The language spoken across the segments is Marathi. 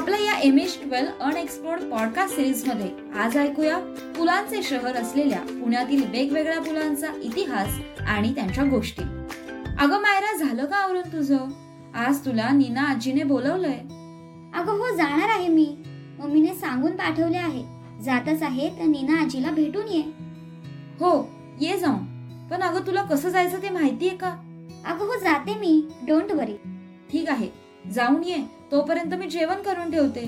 आपल्या या M H twelve unexplored podcast सिरीजमध्ये आज ऐकूया पुलांचे शहर असलेल्या पुण्यातील वेगवेगळ्या पुलांचा इतिहास आणि त्यांच्या गोष्टी. अगं मायरा झालं का आवरून तुझं? आज तुला नीना आजीने बोलवलंय. अगं हो जाणार आहे मी. मम्मीने सांगून पाठवले आहे. जातच आहे तर नीना आजीला भेटून ये. हो ये जाऊन. पण अगं तुला कसं जायचं ते माहितीये का? अगं हो जाते मी. डोंट वरी. ठीक आहे जाऊन ये. तोपर्यंत मी जेवण करून ठेवते.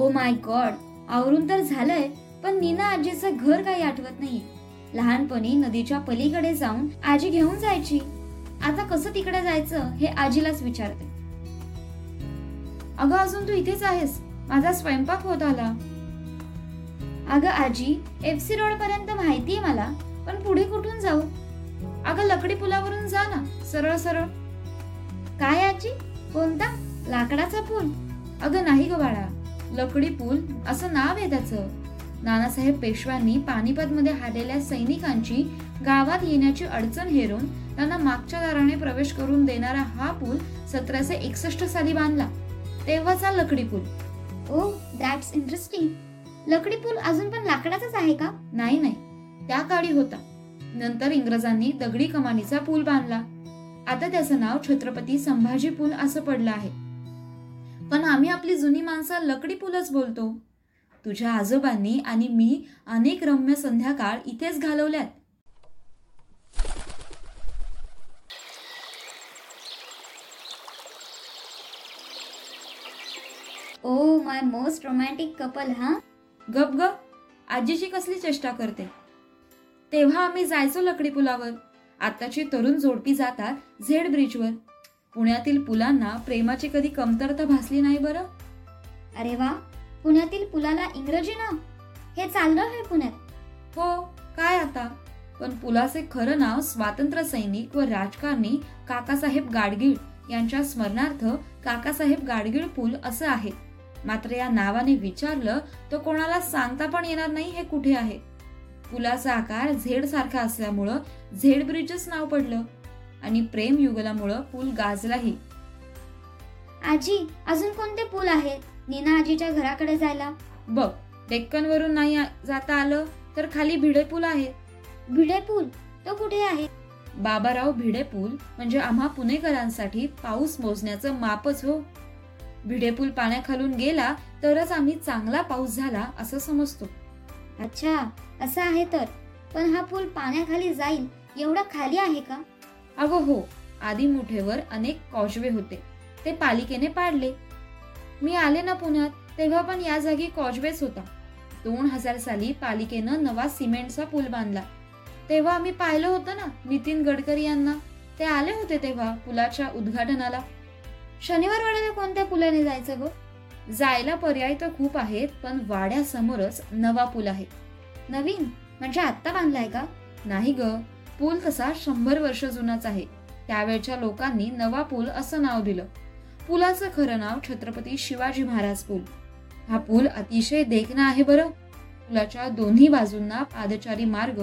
ओ माय गॉड आवरून तर झालंय पण नीना आजीचं घर काही आठवत नाहीये. लहानपणी नदीच्या पलीकडे जाऊन आजी घेऊन जायची. आता कसं तिकडे जायचं हे आजीलाच विचारते. अगं अजून तू इथेच आहेस. माझा स्वयंपाक होत आला. अगं आजी एफ सी रोड पर्यंत माहितीये मला पण पुढे कुठून जाऊ? अगं लकडी पुलावरून जा ना सरळ सरळ. काय आजी? कोणता? लाकडाचा पूल? अगं नाही ग बाळा लकडी पूल असं नाव आहे त्याचं. नानासाहेब पेशव्यांनी पानिपत मध्ये हारलेल्या सैनिकांची गावात येण्याची अडचण हेरून त्यांना मागच्या दाराने प्रवेश करून देणारा हा पूल सतराशे एकसष्ट साली बांधला. तेव्हाचा लकडी पूल. ओ दॅट्स इंटरेस्टिंग लकडी पूल अजून पण लाकडाचाच आहे का? नाही नाही. त्या काळी होता. नंतर इंग्रजांनी दगडी कमानीचा पूल बांधला. आता त्याचं नाव छत्रपती संभाजी पूल असं पडलं आहे. पण आम्ही आपली जुनी माणसं लकडी पूलच बोलतो. तुझ्या आजोबांनी आणि मी अनेक रम्य संध्याकाळ इथेच घालवल्यात. Oh my most romantic couple हा? गप ग आजीची कसली चेष्टा करते? तेव्हा आम्ही जायचो लकडी पुलावर. आताची तरुण जोडपी जातात झेड ब्रिजवर. पुण्यातील पुलांना प्रेमाची कधी कमतरता भासली नाही बरं? अरे वा पुण्यातील पुलाला इंग्रजी नाव? हे चाललं आहे पुण्यात. हो काय आता? पण पुलाचे खरं नाव स्वातंत्र्य सैनिक व राजकारणी काकासाहेब गाडगीळ. यांच्या स्मरणार्थ काकासाहेब गाडगीळ पूल असं आहे. मात्र या नावाने विचारलं तर कोणाला सांगता पण येणार नाही हे कुठे आहे? पुलाचा आकार झेड सारखा असल्यामुळं झेड ब्रिजच नाव पडलं आणि प्रेम युगलामुळं पूल गाजलाही. आजी अजून कोणते पूल आहेत? नीना आजीच्या घराकडे जायला. बघ डेक्कन वरून नाही जाता आलं तर खाली भिडे पूल आहे. भिडे पूल तो कुठे आहे? बाबाराव भिडे पूल म्हणजे आम्हा पुणेकरांसाठी पाऊस मोजण्याचं मापच हो. भिडे पूल पाण्याखालून गेला तरच आम्ही चांगला पाऊस झाला असं समजतो. अच्छा असं आहे तर. पण हा पूल पाण्याखाली जाईल एवढा खाली आहे का? अगो हो आधी मुठेवर अनेक कॉजवे होते. ते पालिकेने पाडले. मी आले ना पुण्यात तेव्हा पण या जागी कॉजवेच होता. दोन हजार साली पालिकेनं नवा सिमेंटचा पूल बांधला. तेव्हा आम्ही पाहिलं होतं ना नितीन गडकरी यांना. ते आले होते तेव्हा पुलाच्या उद्घाटनाला. शनिवार वाड्याला कोणत्या पुलाने जायचं ग? जायला पर्याय तर खूप आहेत पण वाड्यासमोरच नवा पूल आहे. नवीन? म्हणजे आत्ता बांधलाय का? नाही ग. पूल तसा शंभर वर्ष जुनाच आहे. त्यावेळच्या लोकांनी नवा पूल असं नाव दिलं. पुलाचं खरं नाव छत्रपती शिवाजी महाराज पूल. हा पूल अतिशय देखणा आहे बरं. पुलाच्या दोन्ही बाजूंना पादचारी मार्ग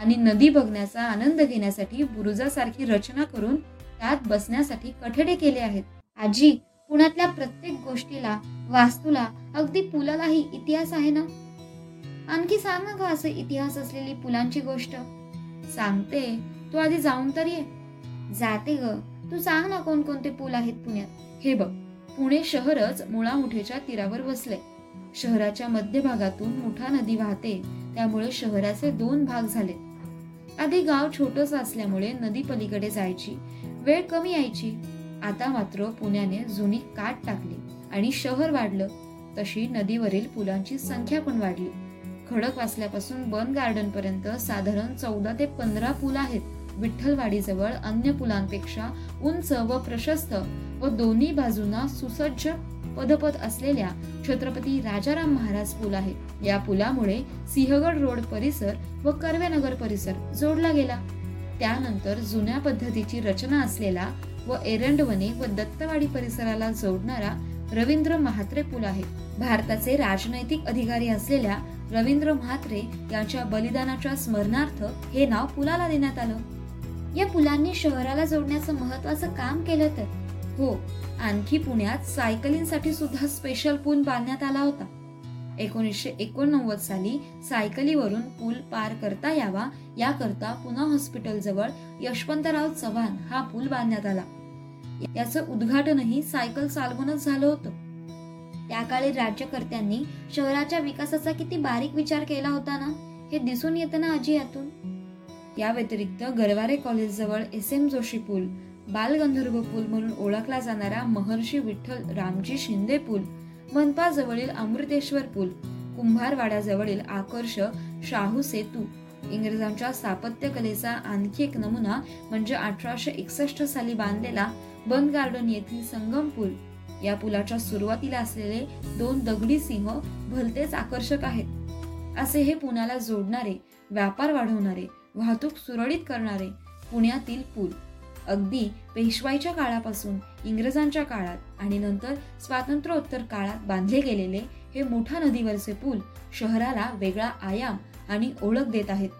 आणि नदी बघण्याचा आनंद घेण्यासाठी बुरुजासारखी रचना करून त्यात बसण्यासाठी कठडे केले आहेत. आजी पुण्यातल्या प्रत्येक गोष्टीला वास्तूला अगदी पुलालाही इतिहास आहे ना? आणखी सांग ना का असं इतिहास असलेली पुलांची गोष्ट. सांगते. तू आधी जाऊन तर ये. जाते ग. तू सांग ना कोणकोणते पूल आहेत पुण्यात. हे बघ. पुणे शहरच मुळामुठेच्या तीरावर वसले. शहराच्या मध्यभागातून मुठा नदी वाहते. त्यामुळे शहराचे दोन भाग झाले. आधी गाव छोटस असल्यामुळे नदी पलीकडे जायची. वेळ कमी यायची. आता मात्र पुण्याने जुनी काट टाकली आणि शहर वाढलं. तशी नदीवरील पुलांची संख्या पण वाढली. खडक वाचल्यापासून बन गार्डन पर्यंत साधारण चौदा ते पंधरा पूल आहेत. विठ्ठलवाडीजवळ अन्य पुलांपेक्षा उंच व प्रशस्त व दोन्ही बाजूंना सुसज्ज पदपथ असलेल्या छत्रपती राजाराम महाराज पूल आहे. या पुलामुळे सिंहगड रोड परिसर व कर्वेनगर परिसर जोडला गेला. त्यानंतर जुन्या पद्धतीची रचना असलेला व एरंडवने व दत्तवाडी परिसराला जोडणारा रवींद्र महात्रे पूल आहे. भारताचे राजनैतिक अधिकारी असलेल्या रवींद्र म्हात्रे यांच्या बलिदानाच्या स्मरणार्थ हे नाव पुलाला देण्यात आलं. या पुलांनी शहराला जोडण्याचं महत्वाचं काम केलं तर? हो आणखी पुण्यात सायकलींसाठी सुद्धा स्पेशल पूल बांधण्यात आला होता. एकोणीसशे एकोणनव्वद साली सायकलीवरून पूल पार करता यावा याकरता पुणे हॉस्पिटल जवळ यशवंतराव चव्हाण हा पूल बांधण्यात आला. याचं उद्घाटनही सायकल चालवूनच झालं होतं. त्या काळी राज्यकर्त्यांनी शहराच्या विकासाचा किती बारीक विचार केला होता ना हे दिसून येतं ना आजी यातून. या व्यतिरिक्त गरवारे कॉलेज जवळ एस एम जोशी पूल बालगंधर्व पूल म्हणून ओळखला जाणारा महर्षी विठ्ठल रामजी शिंदे पूल मनपा जवळील अमृतेश्वर पूल कुंभारवाड्याजवळील आकर्ष शाहू सेतू इंग्रजांच्या स्थापत्यकलेचा आणखी एक नमुना म्हणजे अठराशे एकसष्ट साली बांधलेला बंद गार्डन येथील संगम पूल. या पुलाच्या सुरुवातीला असलेले दोन दगडी सिंह भलतेच आकर्षक आहेत. असे हे पुण्याला जोडणारे व्यापार वाढवणारे वाहतूक सुरळीत करणारे पुण्यातील पूल. अगदी पेशवाईच्या काळापासून इंग्रजांच्या काळात आणि नंतर स्वातंत्र्योत्तर काळात बांधले गेलेले हे मोठा नदीवरचे पूल शहराला वेगळा आयाम आणि ओळख देत आहेत.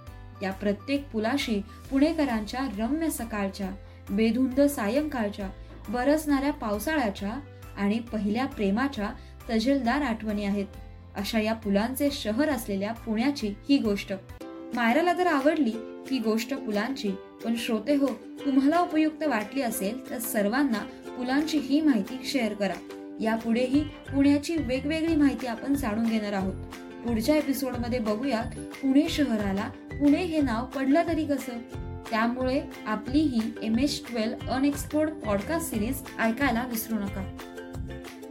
या प्रत्येक पुलाशी पुणेकरांच्या रम्य सकाळच्या बेधुंद सायंकाळच्या बरसणाऱ्या पावसाळ्याच्या आणि पहिल्या प्रेमाच्या तजेलदार आठवणी आहेत. अशा या पुलांचे शहर असलेल्या पुण्याची ही गोष्ट. मायराला तर आवडली ही गोष्ट पुलांची पण श्रोते हो तुम्हाला उपयुक्त वाटली असेल तर सर्वांना पुलांची ही माहिती शेअर करा. यापुढेही पुण्याची वेगवेगळी माहिती आपण जाणून घेणार आहोत. पुढच्या एपिसोडमध्ये बघूयात पुणे शहराला पुणे हे नाव पडलं तरी कसं? त्यामुळे आपली ही M H twelve unexplored podcast series ऐकायला विसरू नका.